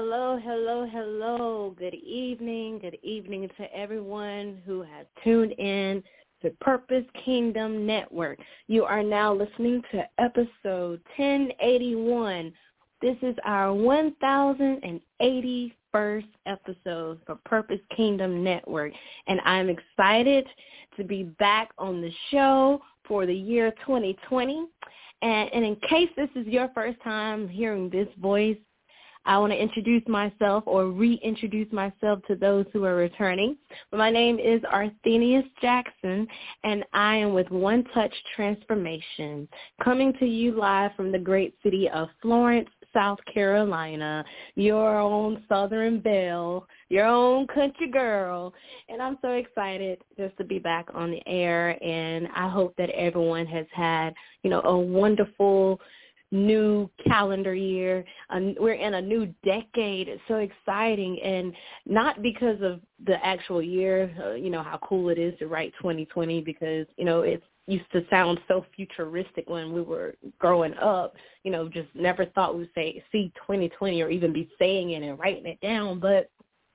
Hello, hello, hello. Good evening. Good evening to everyone who has tuned in to Purpose Kingdom Network. You are now listening to episode 1081. This is our 1081st episode for Purpose Kingdom Network. And I'm excited to be back on the show for the year 2020. And, and in case this is your first time hearing this voice, I want to introduce myself or reintroduce myself to those who are returning. My name is Arthenius Jackson, and I am with One Touch Transformation, coming to you live from the great city of Florence, South Carolina, your own Southern Belle, your own country girl. And I'm so excited just to be back on the air, and I hope that everyone has had, you know, a wonderful new calendar year. Um, we're in a new decade. It's so exciting, and not because of the actual year. Uh, you know how cool it is to write 2020 because you know it used to sound so futuristic when we were growing up. You know, just never thought we'd say see 2020 or even be saying it and writing it down, but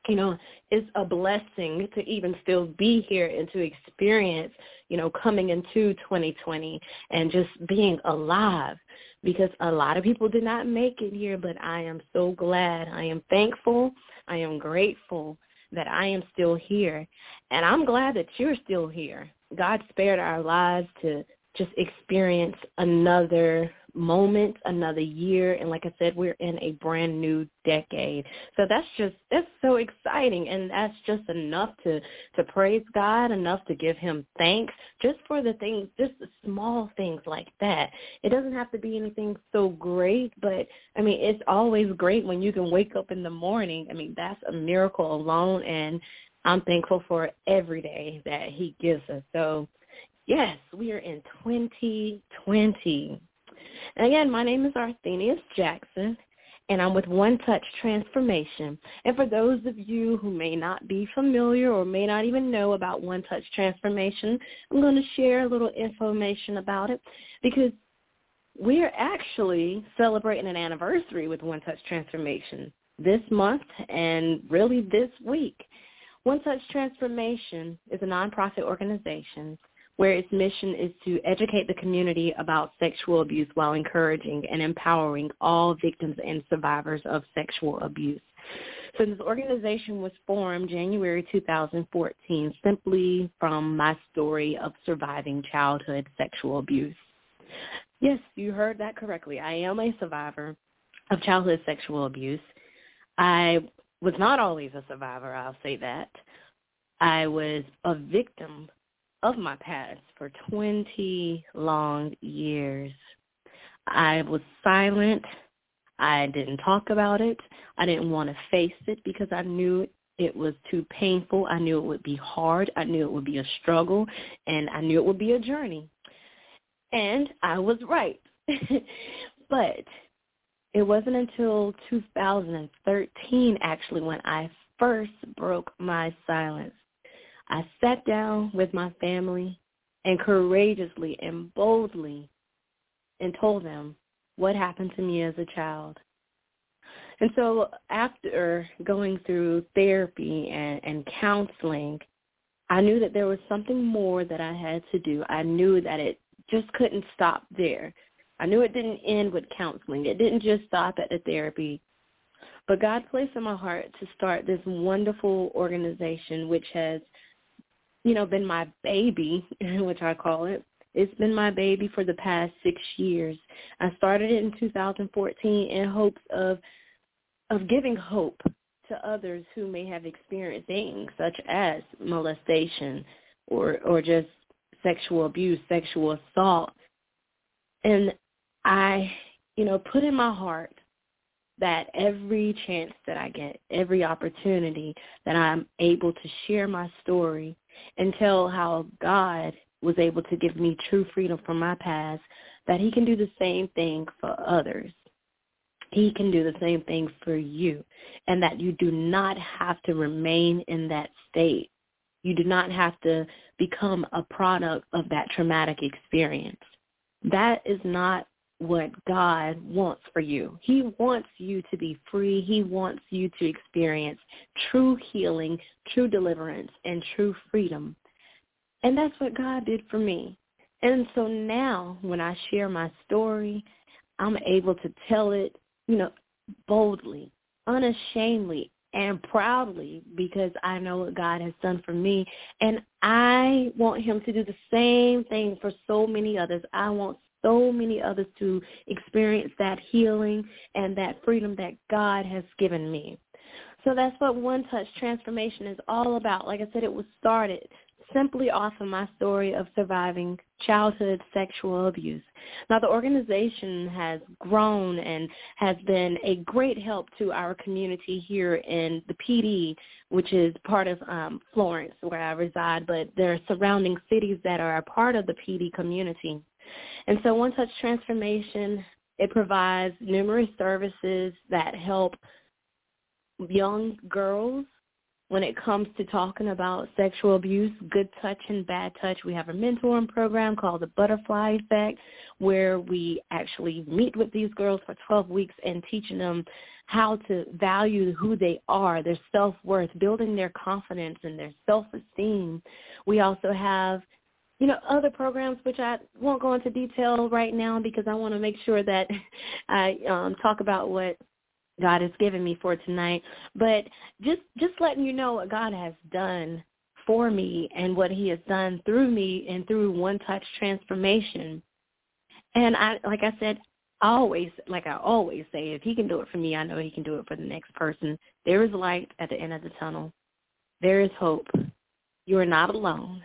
you know, it's a blessing to even still be here and to experience, you know, coming into 2020 and just being alive because a lot of people did not make it here, but I am so glad. I am thankful. I am grateful that I am still here. And I'm glad that you're still here. God spared our lives to just experience another moment, another year, and like I said, we're in a brand new decade. So that's just that's so exciting, and that's just enough to to praise God, enough to give Him thanks, just for the things, just the small things like that. It doesn't have to be anything so great, but I mean, it's always great when you can wake up in the morning. I mean, that's a miracle alone, and I'm thankful for every day that He gives us. So. Yes, we are in 2020. And again, my name is Arthenius Jackson, and I'm with One Touch Transformation. And for those of you who may not be familiar or may not even know about One Touch Transformation, I'm going to share a little information about it because we're actually celebrating an anniversary with One Touch Transformation this month and really this week. One Touch Transformation is a nonprofit organization where its mission is to educate the community about sexual abuse while encouraging and empowering all victims and survivors of sexual abuse. So this organization was formed January 2014 simply from my story of surviving childhood sexual abuse. Yes, you heard that correctly. I am a survivor of childhood sexual abuse. I was not always a survivor, I'll say that. I was a victim of my past for 20 long years. I was silent. I didn't talk about it. I didn't want to face it because I knew it was too painful. I knew it would be hard. I knew it would be a struggle, and I knew it would be a journey. And I was right. but it wasn't until 2013 actually when I first broke my silence. I sat down with my family and courageously and boldly and told them what happened to me as a child. And so after going through therapy and, and counseling, I knew that there was something more that I had to do. I knew that it just couldn't stop there. I knew it didn't end with counseling. It didn't just stop at the therapy. But God placed in my heart to start this wonderful organization which has you know, been my baby, which I call it. It's been my baby for the past six years. I started it in 2014 in hopes of of giving hope to others who may have experienced things such as molestation or or just sexual abuse, sexual assault. And I, you know, put in my heart that every chance that I get, every opportunity that I'm able to share my story and tell how God was able to give me true freedom from my past, that he can do the same thing for others. He can do the same thing for you and that you do not have to remain in that state. You do not have to become a product of that traumatic experience. That is not what God wants for you. He wants you to be free. He wants you to experience true healing, true deliverance, and true freedom. And that's what God did for me. And so now when I share my story, I'm able to tell it, you know, boldly, unashamedly, and proudly because I know what God has done for me. And I want him to do the same thing for so many others. I want so many others to experience that healing and that freedom that God has given me. So that's what One Touch Transformation is all about. Like I said, it was started simply off of my story of surviving childhood sexual abuse. Now, the organization has grown and has been a great help to our community here in the Pee Dee, which is part of um, Florence, where I reside, but there are surrounding cities that are a part of the Pee Dee community. And so One Touch Transformation, it provides numerous services that help young girls when it comes to talking about sexual abuse, good touch and bad touch. We have a mentoring program called the Butterfly Effect where we actually meet with these girls for 12 weeks and teaching them how to value who they are, their self-worth, building their confidence and their self-esteem. We also have you know, other programs which I won't go into detail right now because I want to make sure that I um, talk about what God has given me for tonight. But just just letting you know what God has done for me and what he has done through me and through one touch transformation. And I like I said, always like I always say, if he can do it for me, I know he can do it for the next person. There is light at the end of the tunnel. There is hope. You are not alone.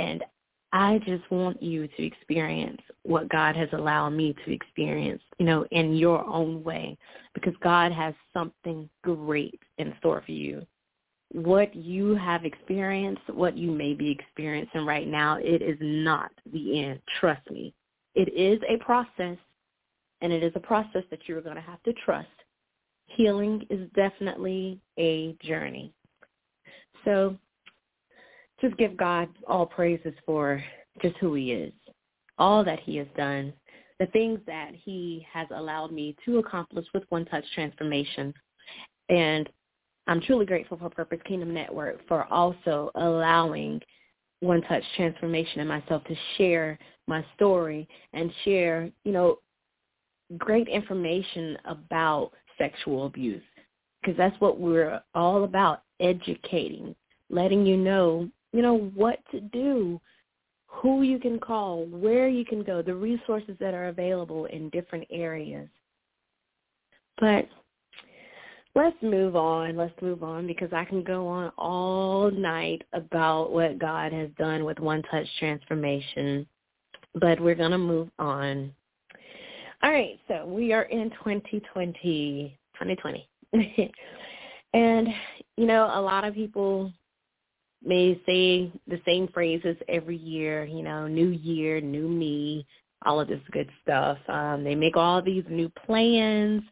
And I just want you to experience what God has allowed me to experience, you know, in your own way, because God has something great in store for you. What you have experienced, what you may be experiencing right now, it is not the end. Trust me. It is a process, and it is a process that you're going to have to trust. Healing is definitely a journey. So just give God all praises for just who he is, all that he has done, the things that he has allowed me to accomplish with One Touch Transformation. And I'm truly grateful for Purpose Kingdom Network for also allowing One Touch Transformation and myself to share my story and share, you know, great information about sexual abuse because that's what we're all about, educating, letting you know you know, what to do, who you can call, where you can go, the resources that are available in different areas. But let's move on. Let's move on because I can go on all night about what God has done with One Touch Transformation. But we're going to move on. All right, so we are in 2020, 2020. and, you know, a lot of people may say the same phrases every year, you know, new year, new me, all of this good stuff. Um, they make all these new plans,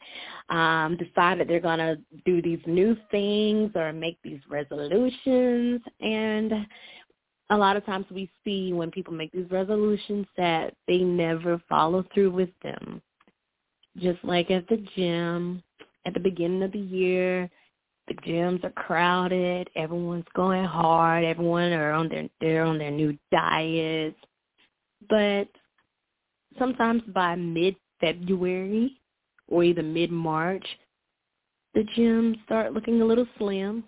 um, decide that they're going to do these new things or make these resolutions. And a lot of times we see when people make these resolutions that they never follow through with them. Just like at the gym, at the beginning of the year, the gyms are crowded. Everyone's going hard. Everyone are on their they're on their new diets. But sometimes by mid February or even mid March, the gyms start looking a little slim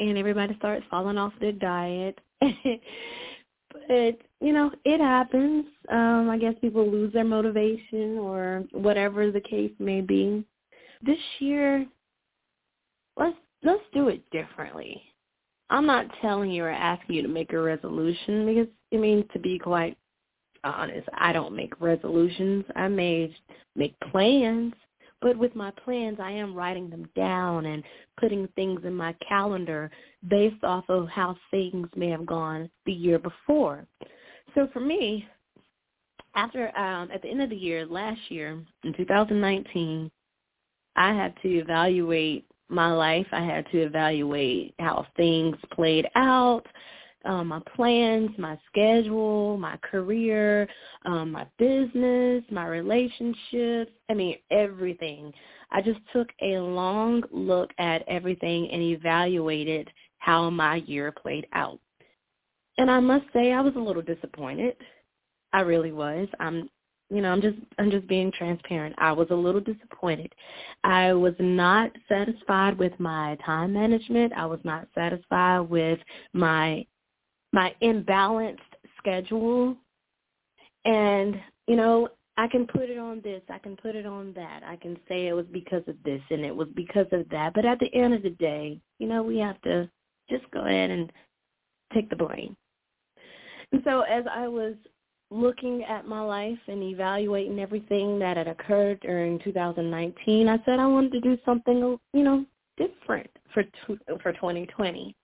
and everybody starts falling off their diet. but, you know, it happens. Um, I guess people lose their motivation or whatever the case may be. This year let's let's do it differently. I'm not telling you or asking you to make a resolution because it means to be quite honest, I don't make resolutions. I may make plans, But with my plans, I am writing them down and putting things in my calendar based off of how things may have gone the year before. So for me, after um, at the end of the year last year in 2019, I had to evaluate my life. I had to evaluate how things played out, um, my plans, my schedule, my career, um, my business, my relationships. I mean, everything. I just took a long look at everything and evaluated how my year played out. And I must say I was a little disappointed. I really was. I'm you know, I'm just I'm just being transparent. I was a little disappointed. I was not satisfied with my time management. I was not satisfied with my my imbalanced schedule. And, you know, I can put it on this, I can put it on that. I can say it was because of this and it was because of that. But at the end of the day, you know, we have to just go ahead and take the blame. And so as I was looking at my life and evaluating everything that had occurred during 2019, I said I wanted to do something, you know, different for for 2020.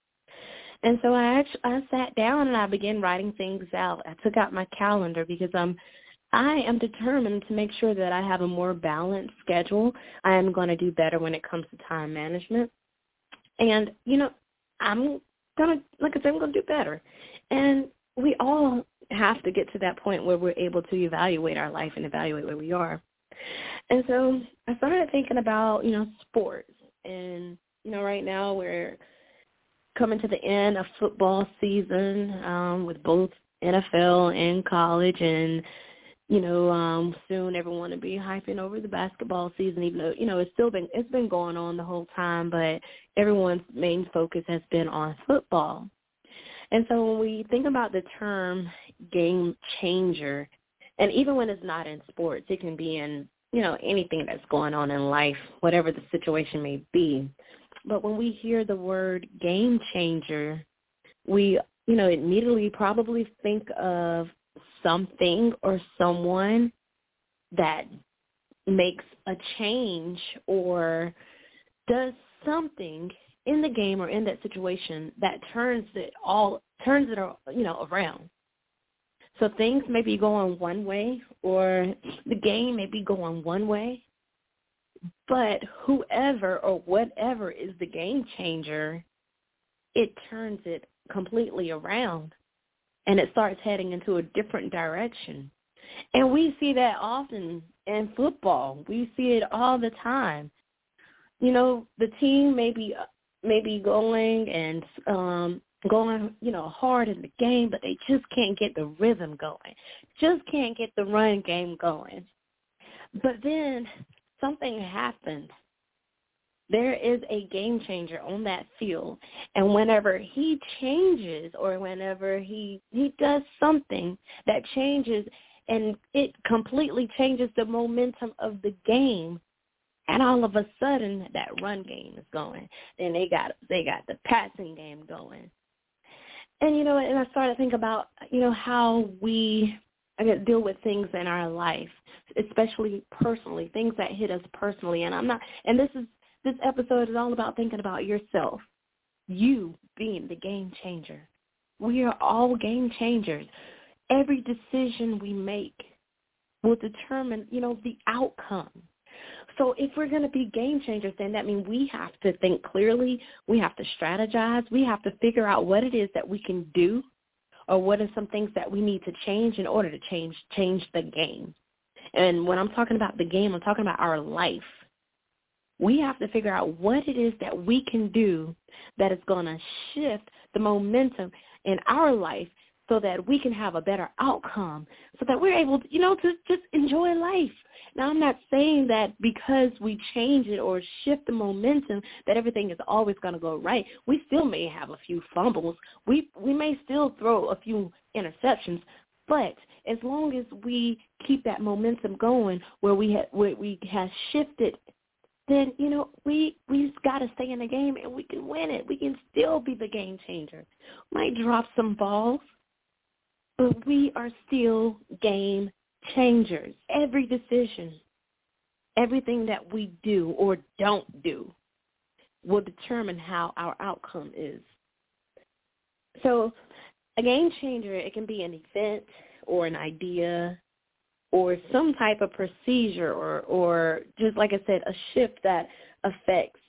And so I actually I sat down and I began writing things out. I took out my calendar because I'm I am determined to make sure that I have a more balanced schedule. I am going to do better when it comes to time management. And you know, I'm gonna like I said, I'm gonna do better. And we all have to get to that point where we're able to evaluate our life and evaluate where we are. And so I started thinking about, you know, sports. And, you know, right now we're coming to the end of football season um, with both NFL and college, and you know, um, soon everyone will be hyping over the basketball season, even though you know it's still been it's been going on the whole time, but everyone's main focus has been on football. And so when we think about the term game changer, and even when it's not in sports, it can be in you know anything that's going on in life, whatever the situation may be. But when we hear the word game changer, we, you know, immediately probably think of something or someone that makes a change or does something in the game or in that situation that turns it all turns it you know around. So things may be going one way or the game may be going one way but whoever or whatever is the game changer, it turns it completely around and it starts heading into a different direction. And we see that often in football. We see it all the time. You know, the team may be may be going and um going, you know, hard in the game, but they just can't get the rhythm going. Just can't get the run game going. But then something happens, there is a game changer on that field. And whenever he changes or whenever he he does something that changes and it completely changes the momentum of the game, and all of a sudden that run game is going. Then they got they got the passing game going. And you know, and I started to think about, you know, how we deal with things in our life especially personally, things that hit us personally. And I'm not, and this is, this episode is all about thinking about yourself, you being the game changer. We are all game changers. Every decision we make will determine, you know, the outcome. So if we're going to be game changers, then that means we have to think clearly. We have to strategize. We have to figure out what it is that we can do or what are some things that we need to change in order to change change the game. And when I'm talking about the game, I'm talking about our life. We have to figure out what it is that we can do that is going to shift the momentum in our life so that we can have a better outcome, so that we're able to, you know, to just enjoy life. Now, I'm not saying that because we change it or shift the momentum that everything is always going to go right. We still may have a few fumbles. We we may still throw a few interceptions, but as long as we keep that momentum going where we ha- where we have shifted, then you know we we just got to stay in the game and we can win it. We can still be the game changer. Might drop some balls, but we are still game changers. Every decision, everything that we do or don't do will determine how our outcome is. So a game changer, it can be an event or an idea or some type of procedure or, or just like I said, a shift that affects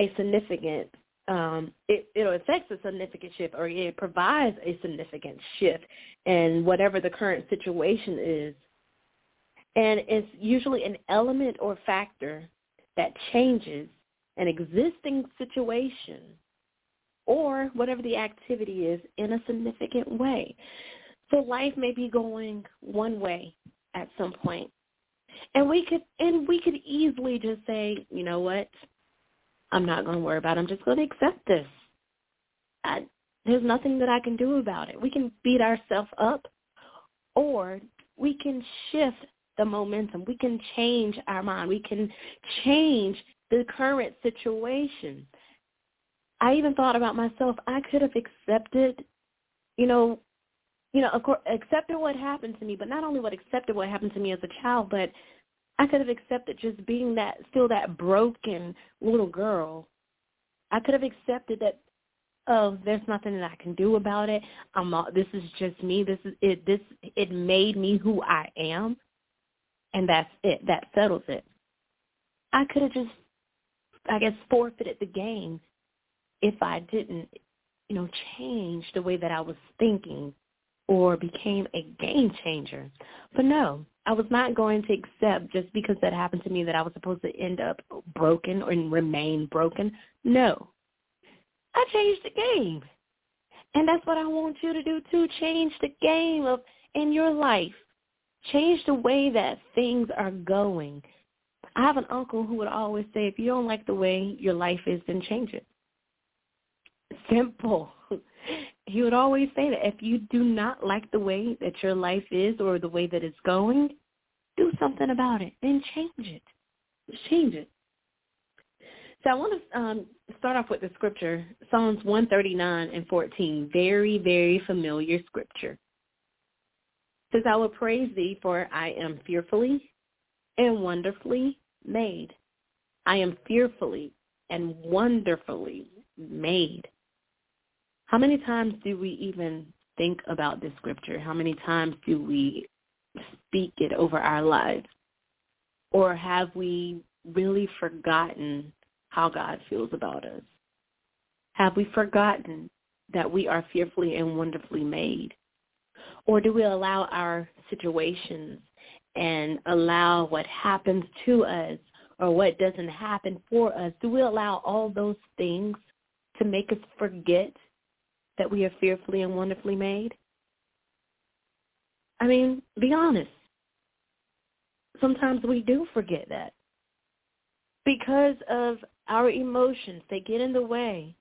a significant um, it, it affects a significant shift or it provides a significant shift in whatever the current situation is. And it's usually an element or factor that changes an existing situation or whatever the activity is in a significant way. So life may be going one way at some point. And we could and we could easily just say, you know what? I'm not going to worry about it. I'm just going to accept this. I, there's nothing that I can do about it. We can beat ourselves up or we can shift the momentum. We can change our mind. We can change the current situation. I even thought about myself. I could have accepted, you know, you know, of course, accepted what happened to me, but not only what accepted what happened to me as a child, but I could have accepted just being that still that broken little girl. I could have accepted that oh, there's nothing that I can do about it. I'm all, this is just me. This is it this it made me who I am. And that's it. That settles it. I could have just I guess forfeited the game if I didn't, you know, change the way that I was thinking or became a game changer. But no, I was not going to accept just because that happened to me that I was supposed to end up broken or remain broken. No. I changed the game. And that's what I want you to do too. Change the game of in your life. Change the way that things are going. I have an uncle who would always say, if you don't like the way your life is, then change it. Simple he would always say that if you do not like the way that your life is or the way that it's going, do something about it. Then change it. Just change it. So I want to um, start off with the scripture, Psalms 139 and 14, very, very familiar scripture. It says, I will praise thee, for I am fearfully and wonderfully made. I am fearfully and wonderfully made. How many times do we even think about this scripture? How many times do we speak it over our lives? Or have we really forgotten how God feels about us? Have we forgotten that we are fearfully and wonderfully made? Or do we allow our situations and allow what happens to us or what doesn't happen for us, do we allow all those things to make us forget that we are fearfully and wonderfully made? I mean, be honest. Sometimes we do forget that. Because of our emotions, they get in the way.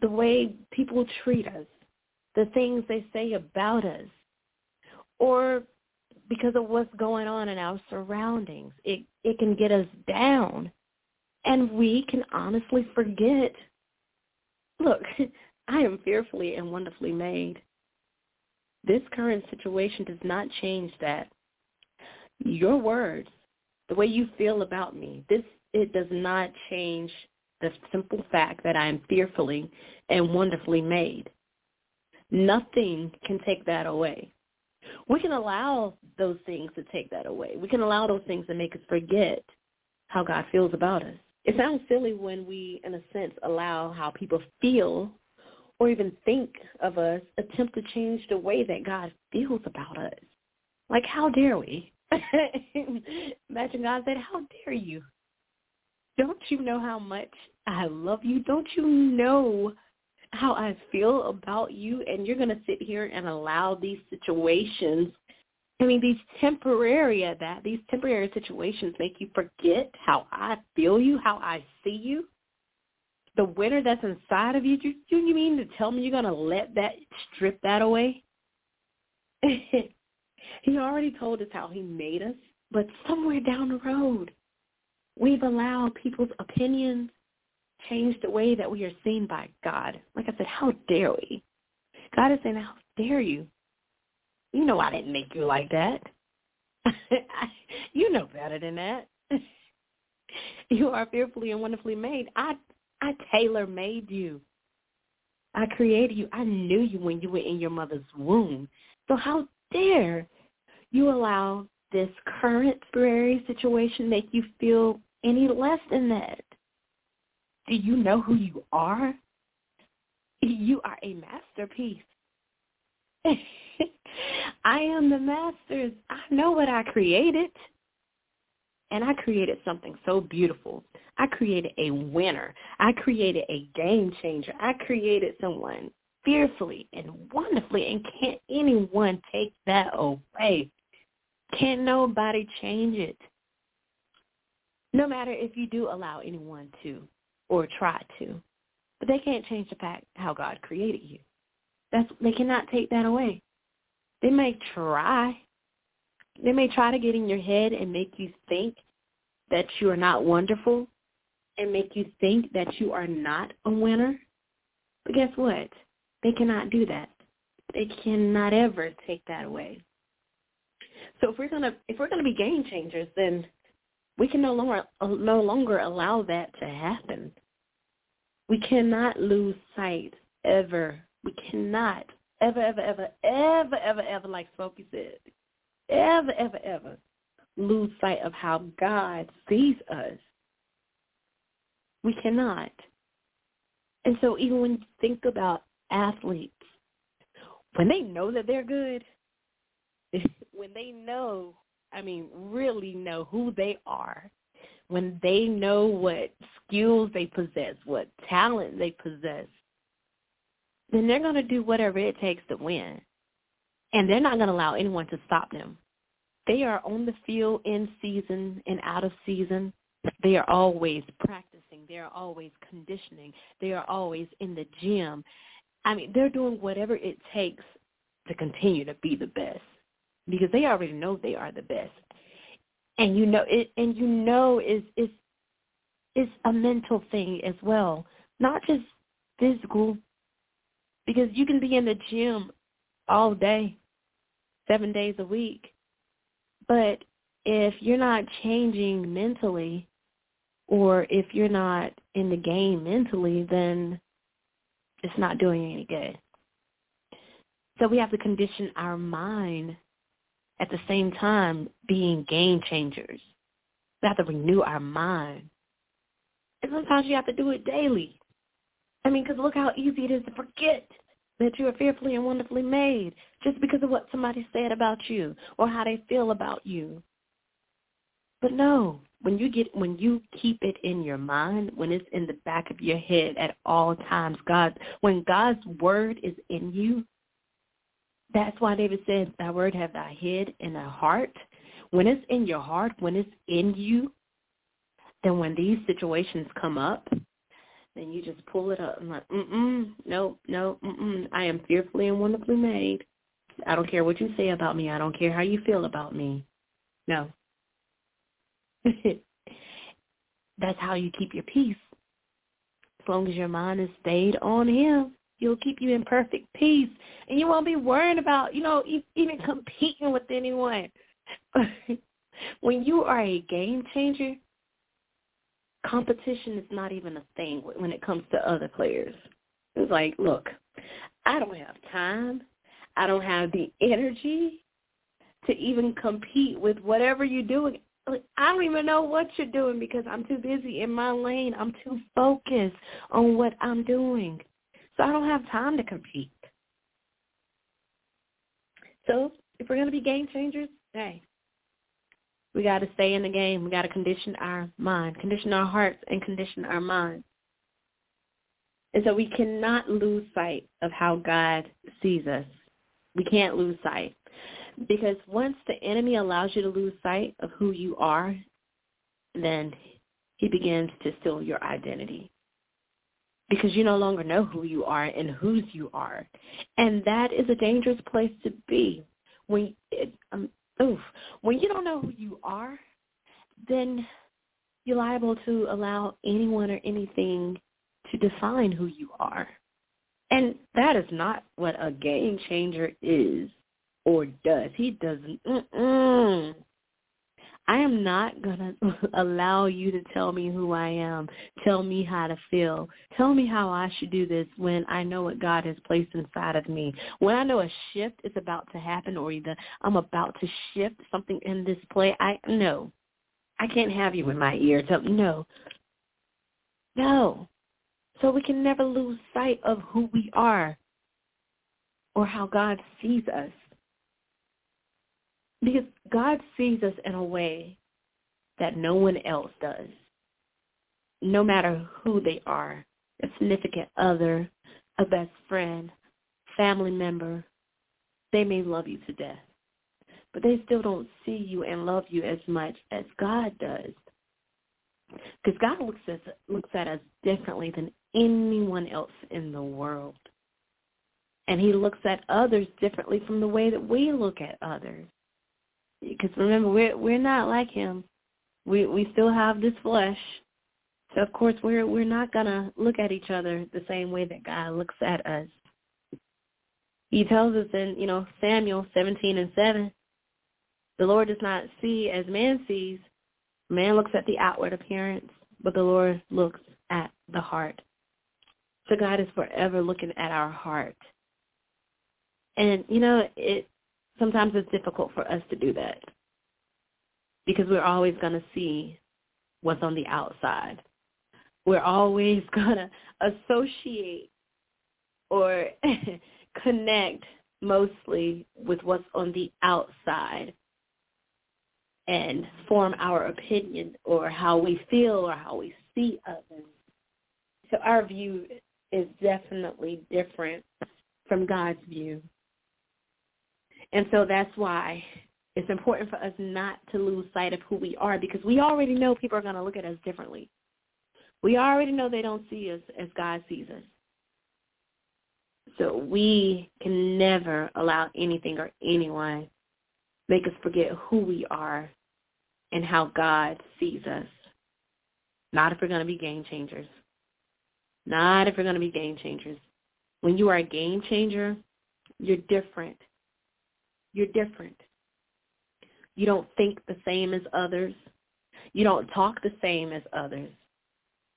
The way people treat us, the things they say about us, or because of what's going on in our surroundings. It it can get us down. And we can honestly forget Look, I am fearfully and wonderfully made. This current situation does not change that. Your words, the way you feel about me, this it does not change the simple fact that I am fearfully and wonderfully made. Nothing can take that away. We can allow those things to take that away. We can allow those things to make us forget how God feels about us it sounds silly when we, in a sense, allow how people feel or even think of us attempt to change the way that God feels about us. Like, how dare we? Imagine God said, how dare you? Don't you know how much I love you? Don't you know how I feel about you? And you're going to sit here and allow these situations I mean, these temporary that these temporary situations make you forget how I feel you, how I see you. The winner that's inside of you. Do you, you mean to tell me you're gonna let that strip that away? he already told us how he made us, but somewhere down the road, we've allowed people's opinions change the way that we are seen by God. Like I said, how dare we? God is saying, how dare you? You know I didn't make you like that. you know better than that. you are fearfully and wonderfully made. I I tailor made you. I created you. I knew you when you were in your mother's womb. So how dare you allow this current temporary situation make you feel any less than that? Do you know who you are? You are a masterpiece. I am the masters. I know what I created. And I created something so beautiful. I created a winner. I created a game changer. I created someone fearfully and wonderfully. And can't anyone take that away. Can't nobody change it. No matter if you do allow anyone to or try to. But they can't change the fact how God created you. That's they cannot take that away. They may try. They may try to get in your head and make you think that you are not wonderful and make you think that you are not a winner. But guess what? They cannot do that. They cannot ever take that away. So if we're gonna if we're gonna be game changers, then we can no longer no longer allow that to happen. We cannot lose sight ever. We cannot ever, ever, ever, ever, ever, ever, like Smokey said, ever, ever, ever lose sight of how God sees us. We cannot. And so even when you think about athletes, when they know that they're good, when they know, I mean, really know who they are, when they know what skills they possess, what talent they possess, then they're going to do whatever it takes to win. And they're not going to allow anyone to stop them. They are on the field in season and out of season. They are always practicing. They are always conditioning. They are always in the gym. I mean, they're doing whatever it takes to continue to be the best because they already know they are the best. And you know it and you know is is is a mental thing as well, not just physical because you can be in the gym all day, 7 days a week. But if you're not changing mentally or if you're not in the game mentally, then it's not doing any good. So we have to condition our mind at the same time being game changers. We have to renew our mind. And sometimes you have to do it daily. I mean, because look how easy it is to forget that you are fearfully and wonderfully made just because of what somebody said about you or how they feel about you. But no, when you get when you keep it in your mind, when it's in the back of your head at all times, God when God's word is in you, that's why David said, Thy word have thy head in thy heart. When it's in your heart, when it's in you, then when these situations come up, then you just pull it up and like, mm-mm, no, no, mm-mm. I am fearfully and wonderfully made. I don't care what you say about me. I don't care how you feel about me. No. That's how you keep your peace. As long as your mind is stayed on him, he'll keep you in perfect peace. And you won't be worrying about, you know, even competing with anyone. when you are a game changer, competition is not even a thing when it comes to other players. It's like, look, I don't have time. I don't have the energy to even compete with whatever you're doing. I don't even know what you're doing because I'm too busy in my lane. I'm too focused on what I'm doing. So I don't have time to compete. So if we're going to be game changers, hey, we got to stay in the game. We got to condition our mind, condition our hearts, and condition our minds. And so we cannot lose sight of how God sees us. We can't lose sight. Because once the enemy allows you to lose sight of who you are, then he begins to steal your identity. Because you no longer know who you are and whose you are. And that is a dangerous place to be. When it, um, oof, when you don't know who you are, then you're liable to allow anyone or anything to define who you are. And that is not what a game changer is or does. He doesn't. Mm-mm. I am not going to allow you to tell me who I am, tell me how to feel, tell me how I should do this when I know what God has placed inside of me. When I know a shift is about to happen or either I'm about to shift something in this play, I know. I can't have you in my ear. Tell no. No. So we can never lose sight of who we are or how God sees us. Because God sees us in a way that no one else does. No matter who they are, a significant other, a best friend, family member, they may love you to death. But they still don't see you and love you as much as God does. Because God looks at, looks at us differently than anyone else in the world. And he looks at others differently from the way that we look at others because remember we're we're not like him. We we still have this flesh. So of course we're we're not gonna look at each other the same way that God looks at us. He tells us in, you know, Samuel seventeen and seven, the Lord does not see as man sees. Man looks at the outward appearance, but the Lord looks at the heart. So God is forever looking at our heart. And you know, it sometimes it's difficult for us to do that because we're always going to see what's on the outside. We're always going to associate or connect mostly with what's on the outside and form our opinion or how we feel or how we see others. So our view is definitely different from God's view. And so that's why it's important for us not to lose sight of who we are because we already know people are going to look at us differently. We already know they don't see us as God sees us. So we can never allow anything or anyone make us forget who we are and how God sees us. Not if we're going to be game changers. Not if we're going to be game changers. When you are a game changer, you're different you're different. You don't think the same as others. You don't talk the same as others.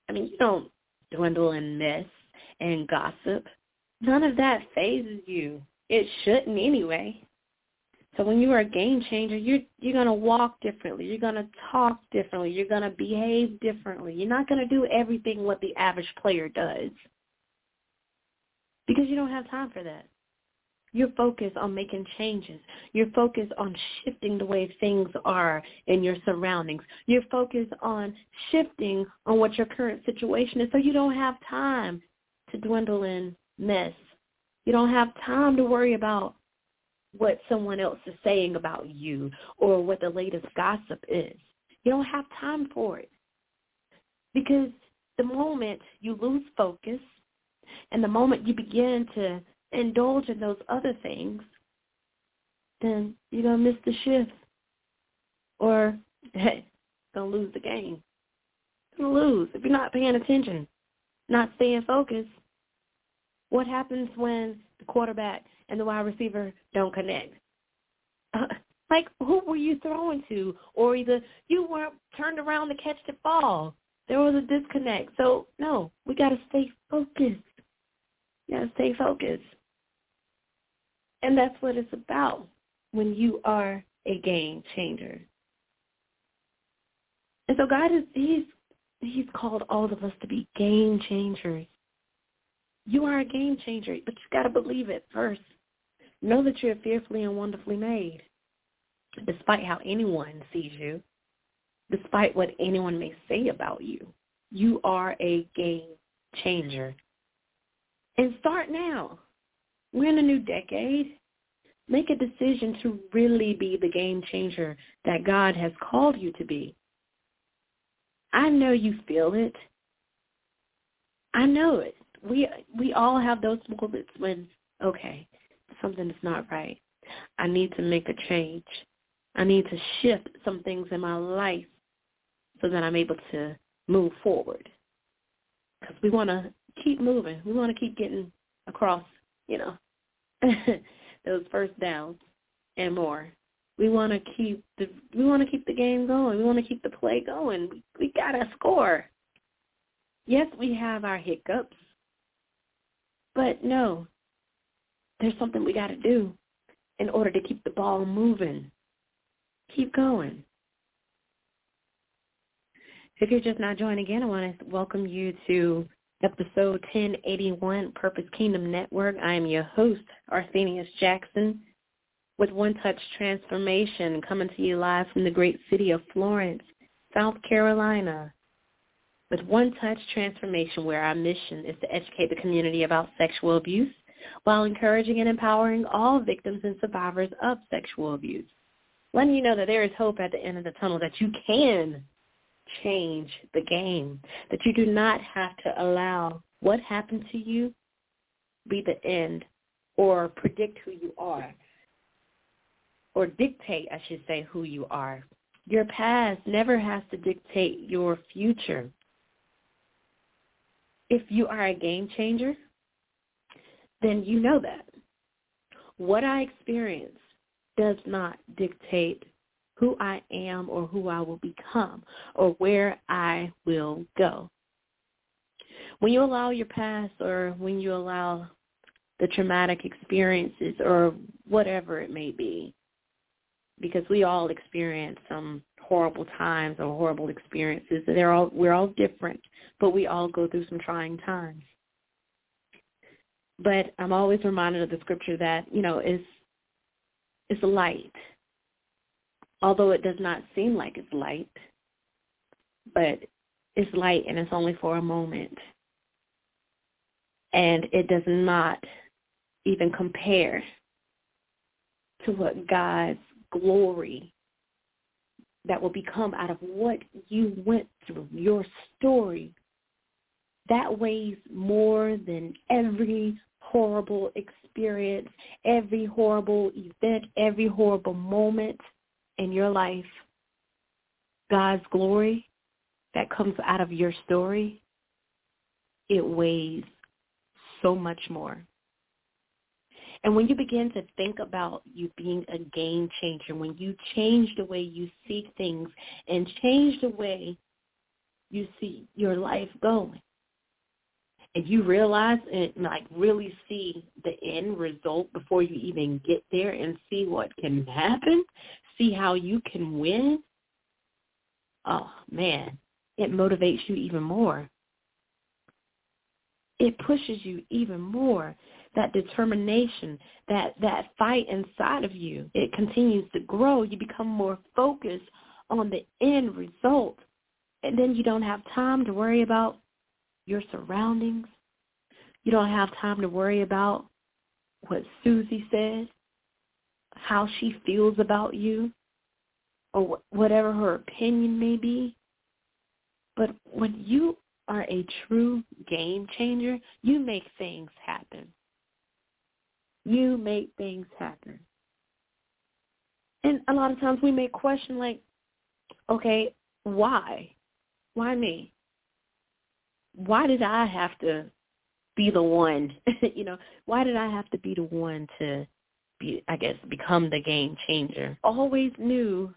I mean, you don't dwindle and mess and gossip. None of that phases you. It shouldn't anyway. So when you are a game changer, you're you're gonna walk differently. You're gonna talk differently. You're gonna behave differently. You're not gonna do everything what the average player does because you don't have time for that. You're focused on making changes. You're focused on shifting the way things are in your surroundings. You're focused on shifting on what your current situation is so you don't have time to dwindle in mess. You don't have time to worry about what someone else is saying about you or what the latest gossip is. You don't have time for it. Because the moment you lose focus and the moment you begin to indulge in those other things, then you're going to miss the shift. Or, hey, going to lose the game. Going to lose if you're not paying attention, not staying focused. What happens when the quarterback and the wide receiver don't connect? Uh, like, who were you throwing to? Or either you weren't turned around to catch the ball. There was a disconnect. So, no, we got to stay focused. To stay focused. And that's what it's about when you are a game changer. And so God is he's he's called all of us to be game changers. You are a game changer, but you've got to believe it first. Know that you're fearfully and wonderfully made, despite how anyone sees you, despite what anyone may say about you. You are a game changer. And start now. We're in a new decade. Make a decision to really be the game changer that God has called you to be. I know you feel it. I know it. We we all have those moments when okay, something is not right. I need to make a change. I need to shift some things in my life so that I'm able to move forward. Because we want to keep moving. We want to keep getting across, you know, those first downs and more. We want to keep the we want to keep the game going. We want to keep the play going. We, we got to score. Yes, we have our hiccups. But no. There's something we got to do in order to keep the ball moving. Keep going. If you're just not joining in, I want to welcome you to episode 1081, Purpose Kingdom Network. I am your host, Arthenius Jackson, with One Touch Transformation, coming to you live from the great city of Florence, South Carolina. With One Touch Transformation, where our mission is to educate the community about sexual abuse while encouraging and empowering all victims and survivors of sexual abuse. Letting you know that there is hope at the end of the tunnel, that you can change the game, that you do not have to allow what happened to you be the end or predict who you are or dictate, I should say, who you are. Your past never has to dictate your future. If you are a game changer, then you know that. What I experience does not dictate who I am or who I will become or where I will go. When you allow your past or when you allow the traumatic experiences or whatever it may be, because we all experience some horrible times or horrible experiences. They're all we're all different, but we all go through some trying times. But I'm always reminded of the scripture that, you know, is is light although it does not seem like it's light, but it's light and it's only for a moment. And it does not even compare to what God's glory that will become out of what you went through, your story, that weighs more than every horrible experience, every horrible event, every horrible moment in your life, God's glory that comes out of your story, it weighs so much more. And when you begin to think about you being a game changer, when you change the way you see things and change the way you see your life going, and you realize and like really see the end result before you even get there and see what can happen, see how you can win, oh man, it motivates you even more. It pushes you even more. That determination, that, that fight inside of you, it continues to grow. You become more focused on the end result. And then you don't have time to worry about your surroundings. You don't have time to worry about what Susie said how she feels about you or whatever her opinion may be. But when you are a true game changer, you make things happen. You make things happen. And a lot of times we may question like, okay, why? Why me? Why did I have to be the one? you know, why did I have to be the one to be, I guess, become the game changer. Always knew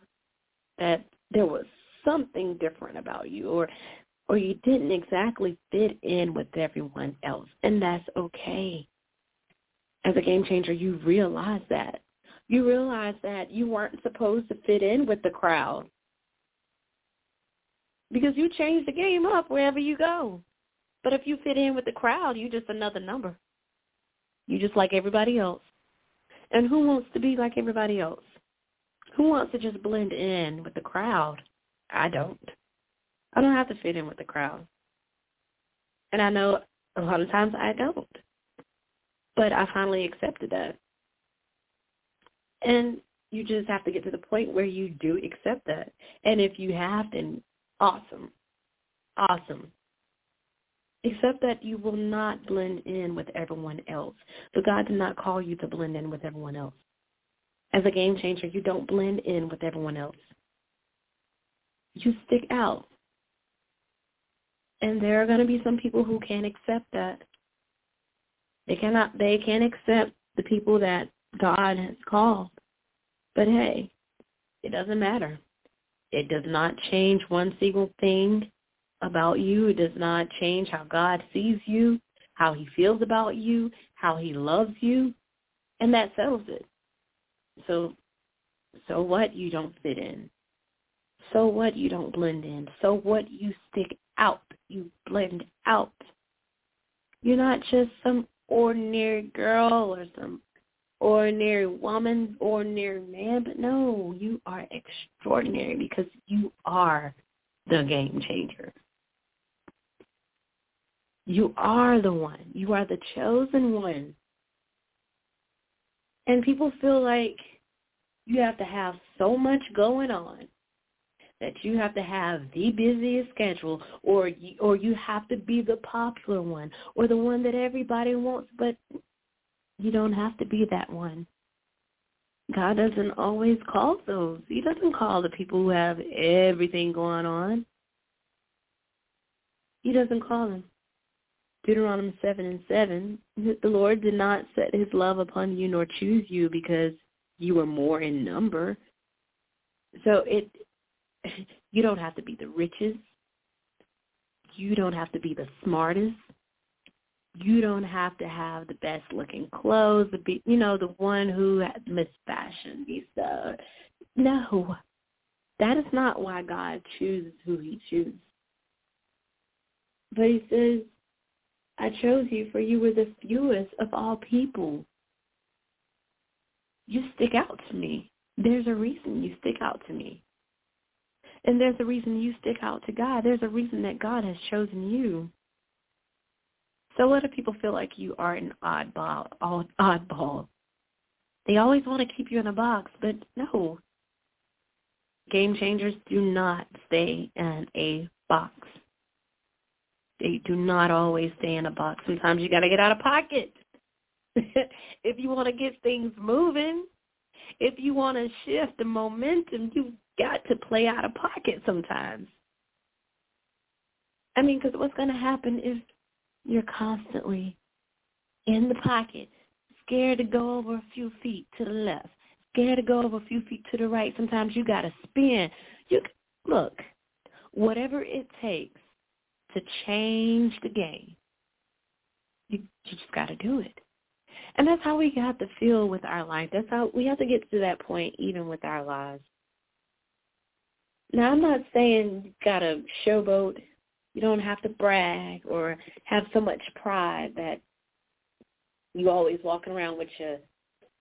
that there was something different about you or or you didn't exactly fit in with everyone else and that's okay. As a game changer, you realize that. You realize that you weren't supposed to fit in with the crowd. Because you change the game up wherever you go. But if you fit in with the crowd, you're just another number. You're just like everybody else. And who wants to be like everybody else? Who wants to just blend in with the crowd? I don't. I don't have to fit in with the crowd. And I know a lot of times I don't. But I finally accepted that. And you just have to get to the point where you do accept that. And if you have, then awesome. Awesome except that you will not blend in with everyone else. So God did not call you to blend in with everyone else. As a game changer, you don't blend in with everyone else. You stick out. And there are going to be some people who can't accept that. They cannot they can't accept the people that God has called. But hey, It doesn't matter. It does not change one single thing about you. It does not change how God sees you, how he feels about you, how he loves you, and that settles it. So so what you don't fit in? So what you don't blend in? So what you stick out? You blend out. You're not just some ordinary girl or some ordinary woman, ordinary man, but no, you are extraordinary because you are the game changer. You are the one. You are the chosen one. And people feel like you have to have so much going on that you have to have the busiest schedule or you, or you have to be the popular one or the one that everybody wants but you don't have to be that one god doesn't always call those he doesn't call the people who have everything going on he doesn't call them deuteronomy 7 and 7 the lord did not set his love upon you nor choose you because you were more in number so it you don't have to be the richest. You don't have to be the smartest. You don't have to have the best looking clothes, the be, you know, the one who Miss Fashion Visa. No, that is not why God chooses who he chooses. But he says, I chose you for you were the fewest of all people. You stick out to me. There's a reason you stick out to me. And there's a reason you stick out to God. There's a reason that God has chosen you. So a lot of people feel like you are an oddball. Oddball. They always want to keep you in a box, but no. Game changers do not stay in a box. They do not always stay in a box. Sometimes you got to get out of pocket. if you want to get things moving, if you want to shift the momentum, you've got to play out of pocket sometimes. I mean, because what's going to happen is you're constantly in the pocket, scared to go over a few feet to the left, scared to go over a few feet to the right. Sometimes you got to spin. You look, whatever it takes to change the game, you, you just got to do it. And that's how we have to feel with our life. That's how we have to get to that point even with our lives. Now, I'm not saying you got to showboat. You don't have to brag or have so much pride that you always walking around with your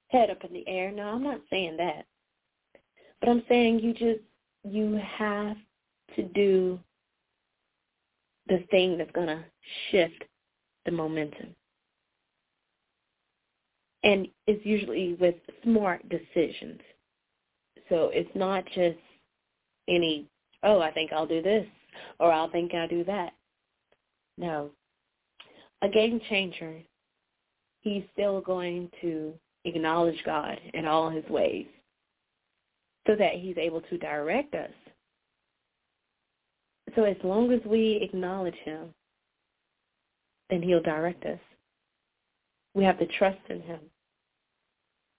head up in the air. No, I'm not saying that. But I'm saying you just, you have to do the thing that's going to shift the momentum. And it's usually with smart decisions. So it's not just any, oh, I think I'll do this or I'll think I'll do that. No. A game changer, he's still going to acknowledge God in all his ways so that he's able to direct us. So as long as we acknowledge him, then he'll direct us. We have to trust in him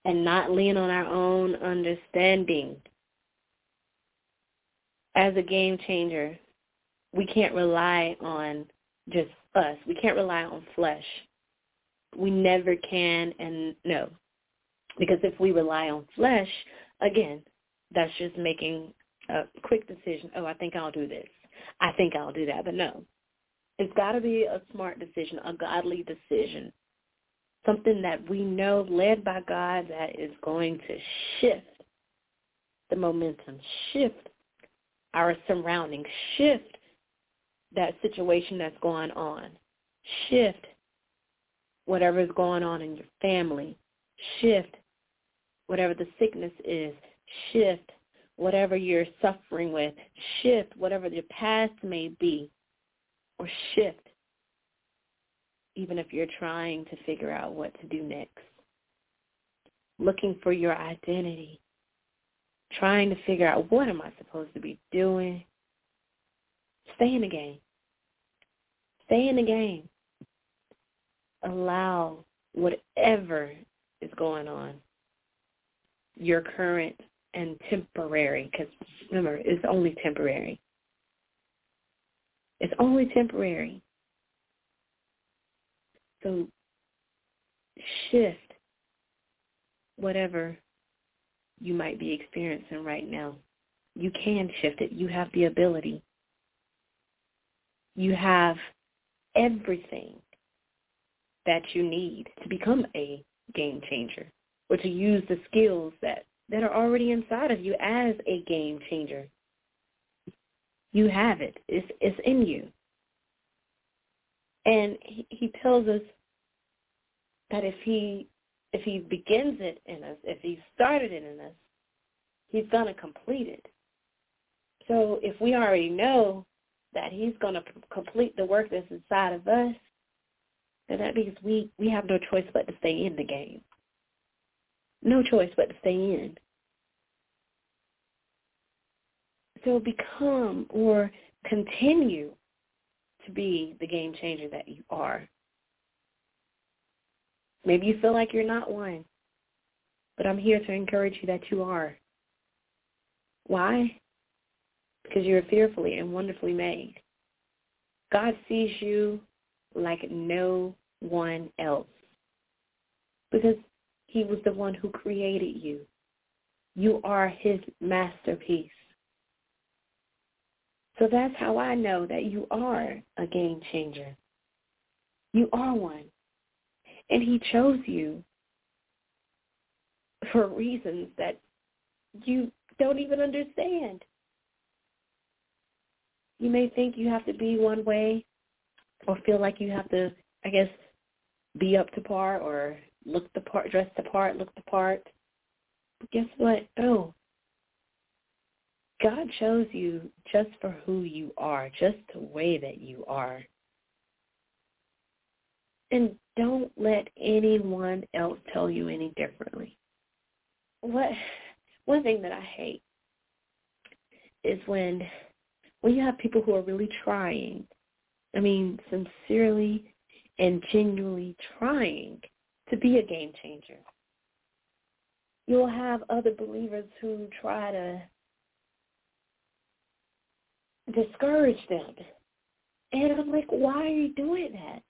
and not lean on our own understanding as a game changer, we can't rely on just us. We can't rely on flesh. We never can and no. Because if we rely on flesh, again, that's just making a quick decision. Oh, I think I'll do this. I think I'll do that. But no. It's got to be a smart decision, a godly decision. Something that we know led by God that is going to shift the momentum, shift our surroundings, shift that situation that's going on, shift whatever is going on in your family, shift whatever the sickness is, shift whatever you're suffering with, shift whatever your past may be, or shift even if you're trying to figure out what to do next. Looking for your identity trying to figure out what am I supposed to be doing. Stay in the game. Stay in the game. Allow whatever is going on, your current and temporary because remember, it's only temporary. It's only temporary. So shift whatever you might be experiencing right now. You can shift it. You have the ability. You have everything that you need to become a game changer or to use the skills that, that are already inside of you as a game changer. You have it. It's, it's in you. And he, he tells us that if he if he begins it in us, if he started it in us, he's going to complete it. So if we already know that he's going to complete the work that's inside of us, then that means we, we have no choice but to stay in the game. No choice but to stay in. So become or continue to be the game changer that you are. Maybe you feel like you're not one, but I'm here to encourage you that you are. Why? Because you're fearfully and wonderfully made. God sees you like no one else because he was the one who created you. You are his masterpiece. So that's how I know that you are a game changer. You are one. And he chose you for reasons that you don't even understand. You may think you have to be one way or feel like you have to, I guess, be up to par or look the part, dress the part, look the part. But guess what? Oh, God chose you just for who you are, just the way that you are. And don't let anyone else tell you any differently. What one thing that I hate is when when you have people who are really trying, I mean sincerely and genuinely trying to be a game changer. You'll have other believers who try to discourage them. And I'm like, why are you doing that?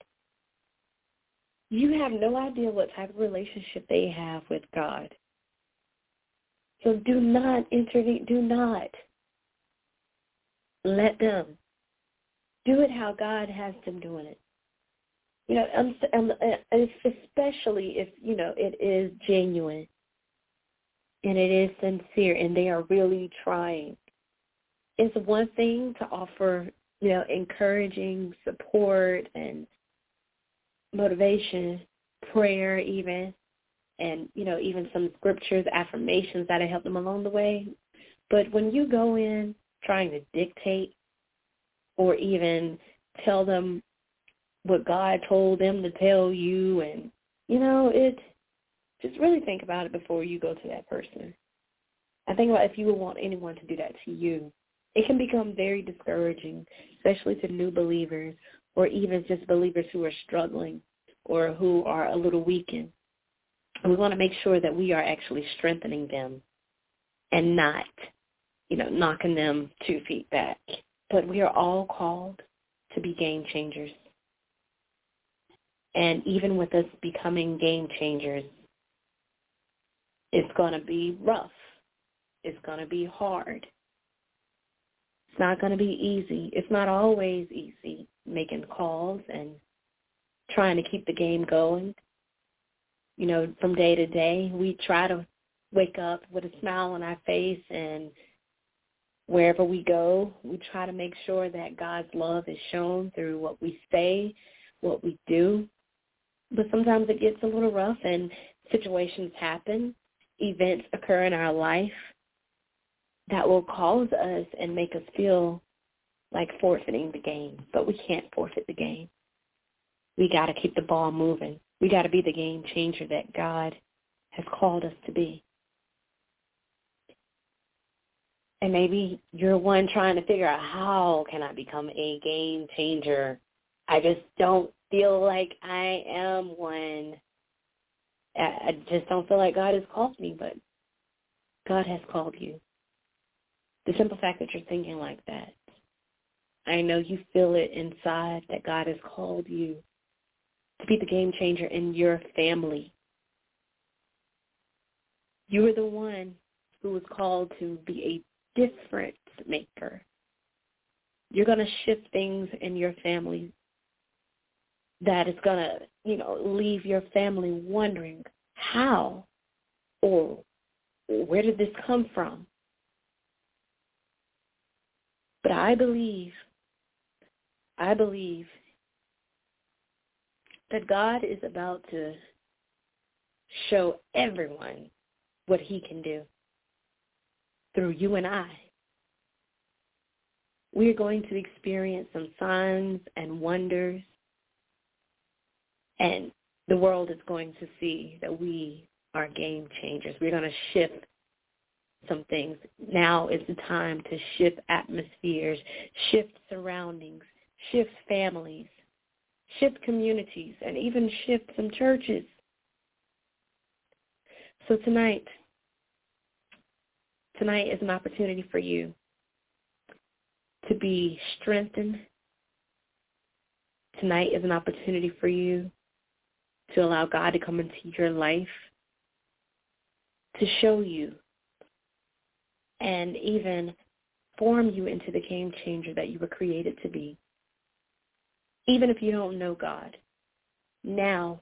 You have no idea what type of relationship they have with God. So do not intervene. Do not let them do it how God has them doing it. You know, I'm, I'm, especially if you know it is genuine and it is sincere, and they are really trying. It's one thing to offer, you know, encouraging support and motivation, prayer even, and, you know, even some scriptures, affirmations that helped them along the way. But when you go in trying to dictate or even tell them what God told them to tell you and, you know, it, just really think about it before you go to that person. I think about if you would want anyone to do that to you. It can become very discouraging, especially to new believers or even just believers who are struggling or who are a little weakened. And we want to make sure that we are actually strengthening them and not, you know, knocking them two feet back. But we are all called to be game changers. And even with us becoming game changers, it's going to be rough. It's going to be hard. It's not going to be easy. It's not always easy making calls and trying to keep the game going. You know, from day to day, we try to wake up with a smile on our face and wherever we go, we try to make sure that God's love is shown through what we say, what we do. But sometimes it gets a little rough and situations happen, events occur in our life that will cause us and make us feel like forfeiting the game, but we can't forfeit the game. We got to keep the ball moving. We got to be the game changer that God has called us to be. And maybe you're one trying to figure out how can I become a game changer. I just don't feel like I am one. I just don't feel like God has called me, but God has called you. The simple fact that you're thinking like that. I know you feel it inside that God has called you to be the game changer in your family. You are the one who was called to be a difference maker. You're going to shift things in your family that is going to, you know, leave your family wondering how or where did this come from? But I believe, I believe that God is about to show everyone what he can do through you and I. We are going to experience some signs and wonders, and the world is going to see that we are game changers. We're going to shift some things. Now is the time to shift atmospheres, shift surroundings, shift families, shift communities, and even shift some churches. So tonight, tonight is an opportunity for you to be strengthened. Tonight is an opportunity for you to allow God to come into your life, to show you and even form you into the game changer that you were created to be. Even if you don't know God, now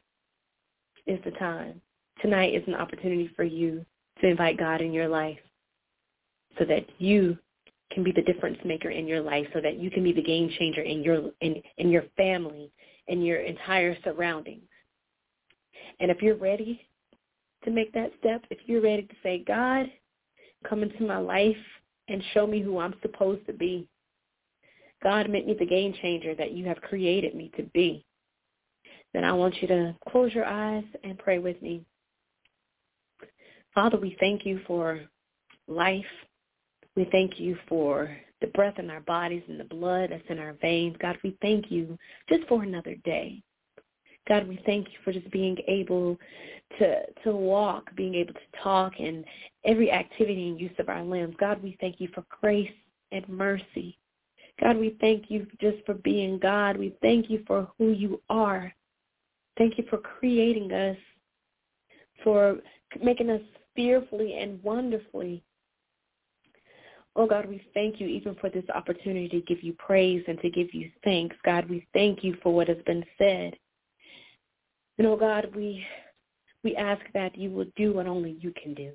is the time. Tonight is an opportunity for you to invite God in your life so that you can be the difference maker in your life so that you can be the game changer in your in, in your family in your entire surroundings. And if you're ready to make that step, if you're ready to say, God, come into my life and show me who I'm supposed to be. God, make me the game changer that you have created me to be. Then I want you to close your eyes and pray with me. Father, we thank you for life. We thank you for the breath in our bodies and the blood that's in our veins. God, we thank you just for another day. God, we thank you for just being able to to walk, being able to talk, and every activity and use of our limbs. God, we thank you for grace and mercy. God, we thank you just for being God. We thank you for who you are. Thank you for creating us, for making us fearfully and wonderfully. Oh God, we thank you even for this opportunity to give you praise and to give you thanks. God, we thank you for what has been said. And oh God, we we ask that you will do what only you can do.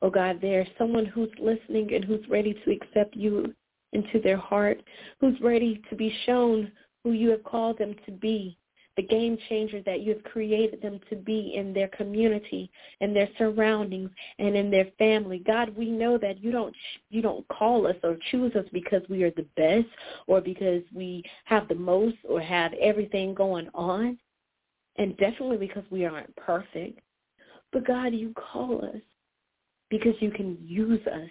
Oh God, there's someone who's listening and who's ready to accept you into their heart, who's ready to be shown who you have called them to be, the game changer that you have created them to be in their community, in their surroundings, and in their family. God, we know that you don't you don't call us or choose us because we are the best or because we have the most or have everything going on and definitely because we aren't perfect. But God, you call us because you can use us.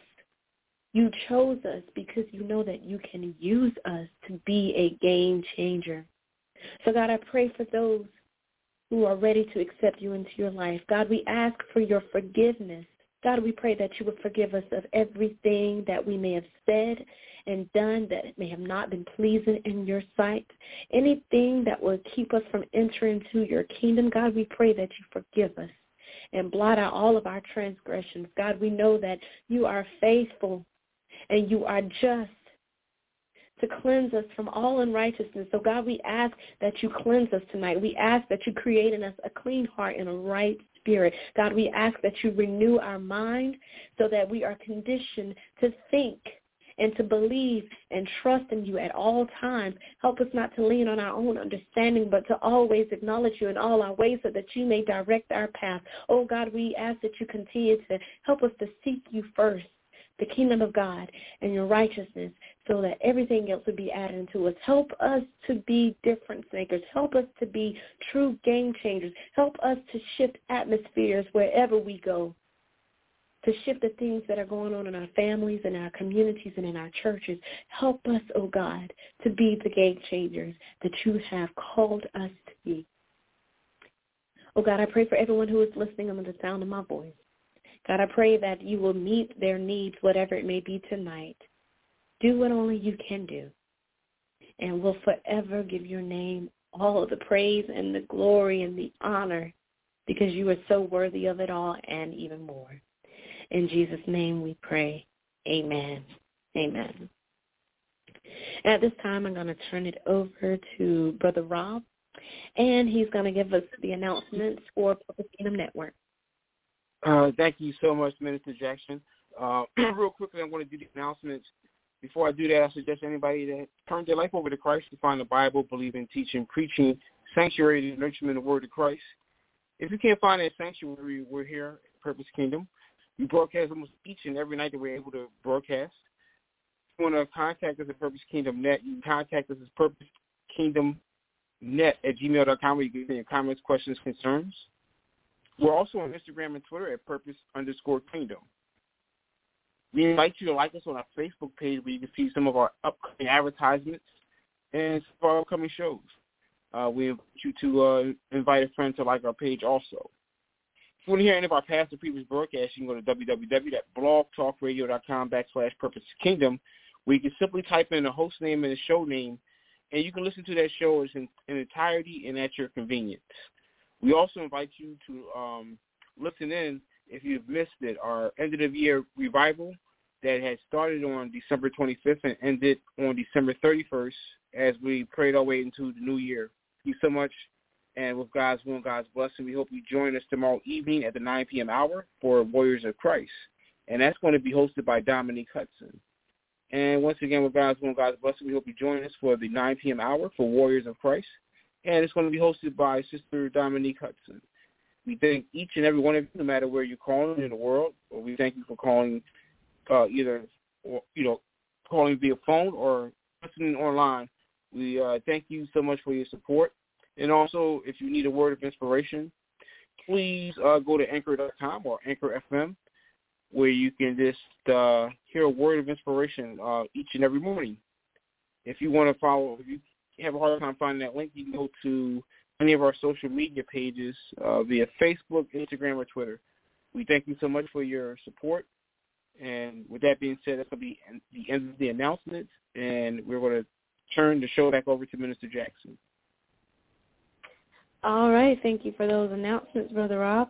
You chose us because you know that you can use us to be a game changer. So God, I pray for those who are ready to accept you into your life. God, we ask for your forgiveness. God, we pray that you would forgive us of everything that we may have said and done that may have not been pleasing in your sight. Anything that will keep us from entering into your kingdom, God, we pray that you forgive us and blot out all of our transgressions. God, we know that you are faithful and you are just to cleanse us from all unrighteousness. So God, we ask that you cleanse us tonight. We ask that you create in us a clean heart and a right spirit. God, we ask that you renew our mind so that we are conditioned to think and to believe and trust in you at all times. Help us not to lean on our own understanding, but to always acknowledge you in all our ways so that you may direct our path. Oh God, we ask that you continue to help us to seek you first the kingdom of God and your righteousness so that everything else would be added to us. Help us to be difference makers. Help us to be true game changers. Help us to shift atmospheres wherever we go to shift the things that are going on in our families and our communities and in our churches. Help us, oh God, to be the game changers that you have called us to be. Oh God, I pray for everyone who is listening under the sound of my voice. God, I pray that you will meet their needs, whatever it may be tonight. Do what only you can do. And we'll forever give your name all of the praise and the glory and the honor because you are so worthy of it all and even more. In Jesus' name we pray. Amen. Amen. At this time, I'm going to turn it over to Brother Rob, and he's going to give us the announcements for Purpose Kingdom Network. Uh, thank you so much, Minister Jackson. Uh, real quickly, I'm going to do the announcements. Before I do that, I suggest anybody that turn their life over to Christ to find the Bible, believing, teaching, preaching, sanctuary, and nurturement the Word of Christ. If you can't find that sanctuary, we're here at Purpose Kingdom. We broadcast almost each and every night that we're able to broadcast. If you want to contact us at Purpose Kingdom Net, you can contact us at Purpose Kingdom Net at gmail.com where you can send your comments, questions, concerns. We're also on Instagram and Twitter at Purpose underscore Kingdom. We invite you to like us on our Facebook page where you can see some of our upcoming advertisements and some of our upcoming shows. Uh, we invite you to uh, invite a friend to like our page also. If you want to hear any of our past or previous broadcasts, you can go to www.blogtalkradio.com backslash Purpose Kingdom, where you can simply type in the host name and the show name, and you can listen to that show in, in entirety and at your convenience. We also invite you to um, listen in if you've missed it. Our end of the year revival that had started on December 25th and ended on December 31st as we prayed our way into the new year. Thank you so much. And with God's will and God's blessing, we hope you join us tomorrow evening at the 9 p.m. hour for Warriors of Christ. And that's going to be hosted by Dominique Hudson. And once again, with God's will and God's blessing, we hope you join us for the 9 p.m. hour for Warriors of Christ. And it's going to be hosted by Sister Dominique Hudson. We thank each and every one of you, no matter where you're calling in the world. Or we thank you for calling uh, either, you know, calling via phone or listening online. We uh, thank you so much for your support. And also, if you need a word of inspiration, please uh, go to anchor.com or Anchor FM, where you can just uh, hear a word of inspiration uh, each and every morning. If you want to follow, if you have a hard time finding that link, you can go to any of our social media pages uh, via Facebook, Instagram, or Twitter. We thank you so much for your support. And with that being said, that's going to be the end of the announcements, and we're going to turn the show back over to Minister Jackson. All right. Thank you for those announcements, Brother Rob.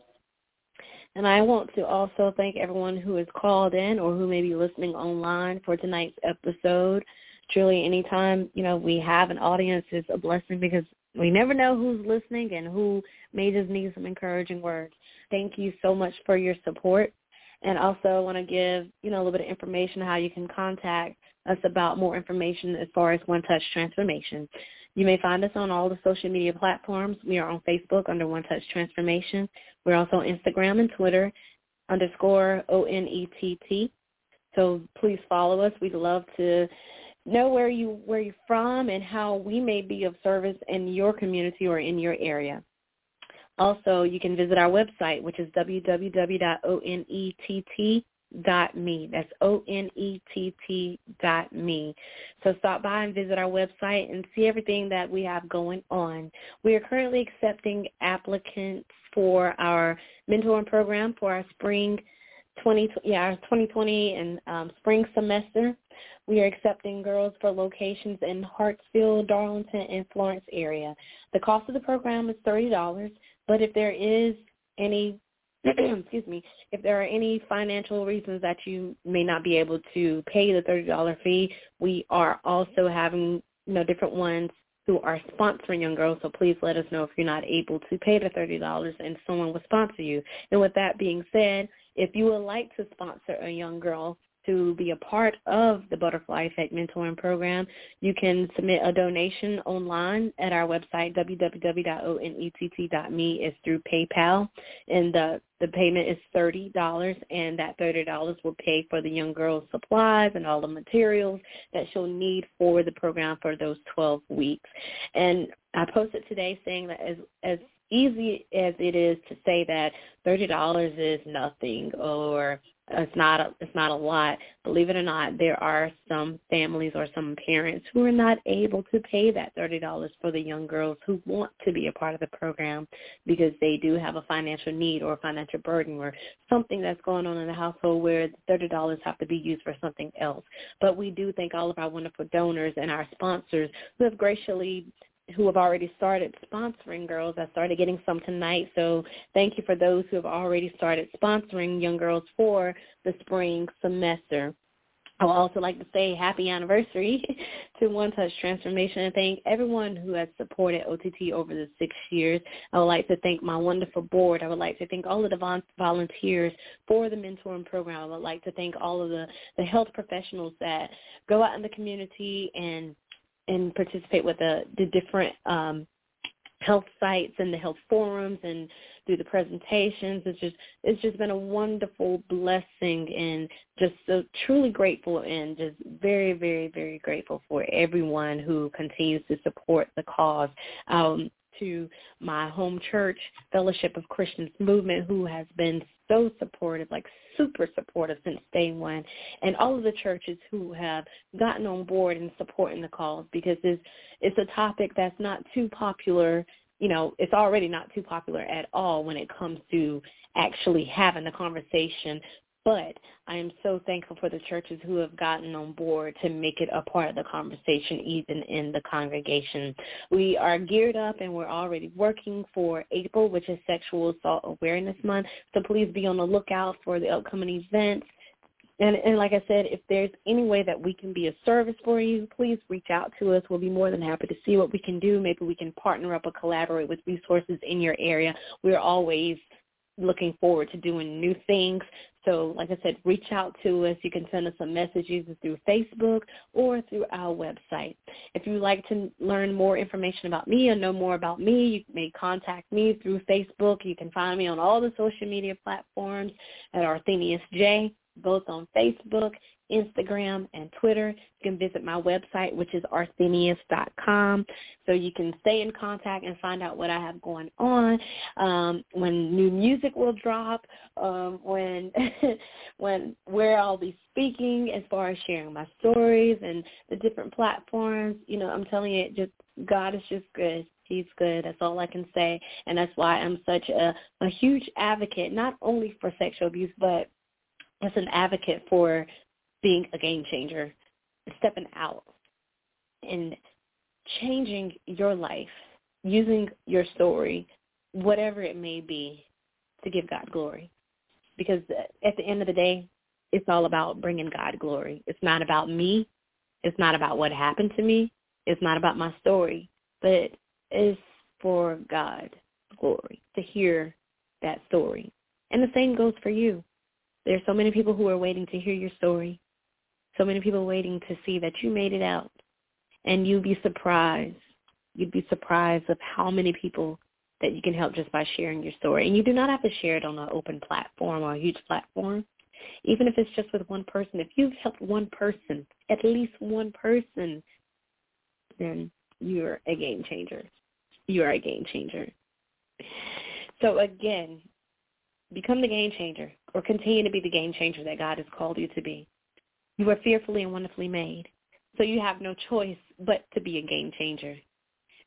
And I want to also thank everyone who has called in or who may be listening online for tonight's episode. Truly, anytime, you know, we have an audience is a blessing because we never know who's listening and who may just need some encouraging words. Thank you so much for your support. And also I want to give, you know, a little bit of information how you can contact us about more information as far as One Touch Transformation. You may find us on all the social media platforms. We are on Facebook under One Touch Transformation. We're also on Instagram and Twitter underscore O-N-E-T-T. So please follow us. We'd love to know where you where you're from and how we may be of service in your community or in your area. Also, you can visit our website, which is www.onett.me. That's O-N-E-T-T dot me. So stop by and visit our website and see everything that we have going on. We are currently accepting applicants for our mentoring program for our spring 20, yeah, our 2020 and um, spring semester. We are accepting girls for locations in Hartsville, Darlington, and Florence area. The cost of the program is $30, but if there is any excuse me, if there are any financial reasons that you may not be able to pay the $30 fee, we are also having, you know, different ones who are sponsoring young girls. So please let us know if you're not able to pay the $30 and someone will sponsor you. And with that being said, if you would like to sponsor a young girl to be a part of the Butterfly Effect Mentoring Program, you can submit a donation online at our website, www.onett.me. It's through PayPal, and the, the payment is $30, and that $30 will pay for the young girl's supplies and all the materials that she'll need for the program for those 12 weeks. And I posted today saying that as, as easy as it is to say that thirty dollars is nothing or it's not a, it's not a lot. Believe it or not, there are some families or some parents who are not able to pay that thirty dollars for the young girls who want to be a part of the program because they do have a financial need or a financial burden or something that's going on in the household where the thirty dollars have to be used for something else. But we do thank all of our wonderful donors and our sponsors who have graciously who have already started sponsoring girls. I started getting some tonight, so thank you for those who have already started sponsoring young girls for the spring semester. I would also like to say happy anniversary to One Touch Transformation and thank everyone who has supported OTT over the six years. I would like to thank my wonderful board. I would like to thank all of the volunteers for the mentoring program. I would like to thank all of the, the health professionals that go out in the community and and participate with the, the different um, health sites and the health forums and do the presentations. It's just it's just been a wonderful blessing and just so truly grateful and just very very very grateful for everyone who continues to support the cause. Um, to my home church, Fellowship of Christians Movement, who has been so supportive, like super supportive since day one, and all of the churches who have gotten on board and supporting the cause because it's it's a topic that's not too popular. You know, it's already not too popular at all when it comes to actually having the conversation but I am so thankful for the churches who have gotten on board to make it a part of the conversation, even in the congregation. We are geared up and we're already working for April, which is Sexual Assault Awareness Month. So please be on the lookout for the upcoming events. And, and like I said, if there's any way that we can be a service for you, please reach out to us. We'll be more than happy to see what we can do. Maybe we can partner up or collaborate with resources in your area. We're always looking forward to doing new things. So like I said, reach out to us. You can send us a message either through Facebook or through our website. If you'd like to learn more information about me or know more about me, you may contact me through Facebook. You can find me on all the social media platforms at Arthenius J, both on Facebook Instagram, and Twitter. You can visit my website, which is arthenius.com, so you can stay in contact and find out what I have going on, um, when new music will drop, um, when when where I'll be speaking as far as sharing my stories and the different platforms. You know, I'm telling you, just God is just good. He's good. That's all I can say. And that's why I'm such a, a huge advocate, not only for sexual abuse, but as an advocate for being a game changer, stepping out and changing your life using your story, whatever it may be, to give God glory. Because at the end of the day, it's all about bringing God glory. It's not about me. It's not about what happened to me. It's not about my story. But it's for God glory to hear that story. And the same goes for you. There's so many people who are waiting to hear your story so many people waiting to see that you made it out. And you'd be surprised. You'd be surprised of how many people that you can help just by sharing your story. And you do not have to share it on an open platform or a huge platform. Even if it's just with one person, if you've helped one person, at least one person, then you're a game changer. You are a game changer. So again, become the game changer or continue to be the game changer that God has called you to be. You are fearfully and wonderfully made. So you have no choice but to be a game changer.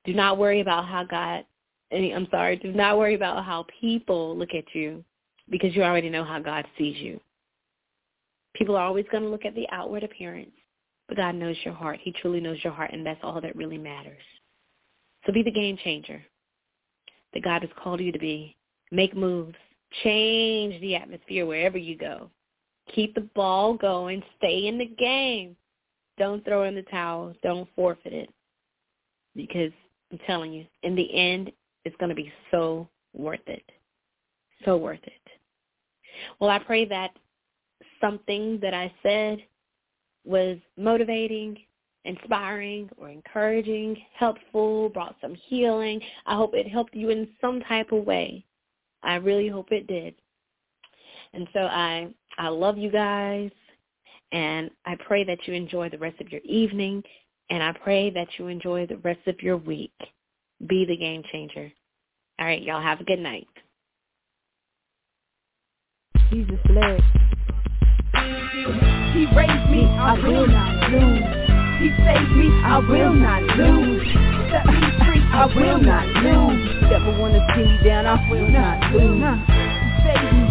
Do not worry about how God, I'm sorry, do not worry about how people look at you because you already know how God sees you. People are always going to look at the outward appearance, but God knows your heart. He truly knows your heart, and that's all that really matters. So be the game changer that God has called you to be. Make moves. Change the atmosphere wherever you go. Keep the ball going. Stay in the game. Don't throw in the towel. Don't forfeit it. Because I'm telling you, in the end, it's going to be so worth it. So worth it. Well, I pray that something that I said was motivating, inspiring, or encouraging, helpful, brought some healing. I hope it helped you in some type of way. I really hope it did. And so I I love you guys, and I pray that you enjoy the rest of your evening, and I pray that you enjoy the rest of your week. Be the game changer. All right, y'all have a good night. Jesus bless. He raised me, I will not lose. He saved me, I will not lose. I will not lose. Never wanna see me down, I will not lose. He saved me.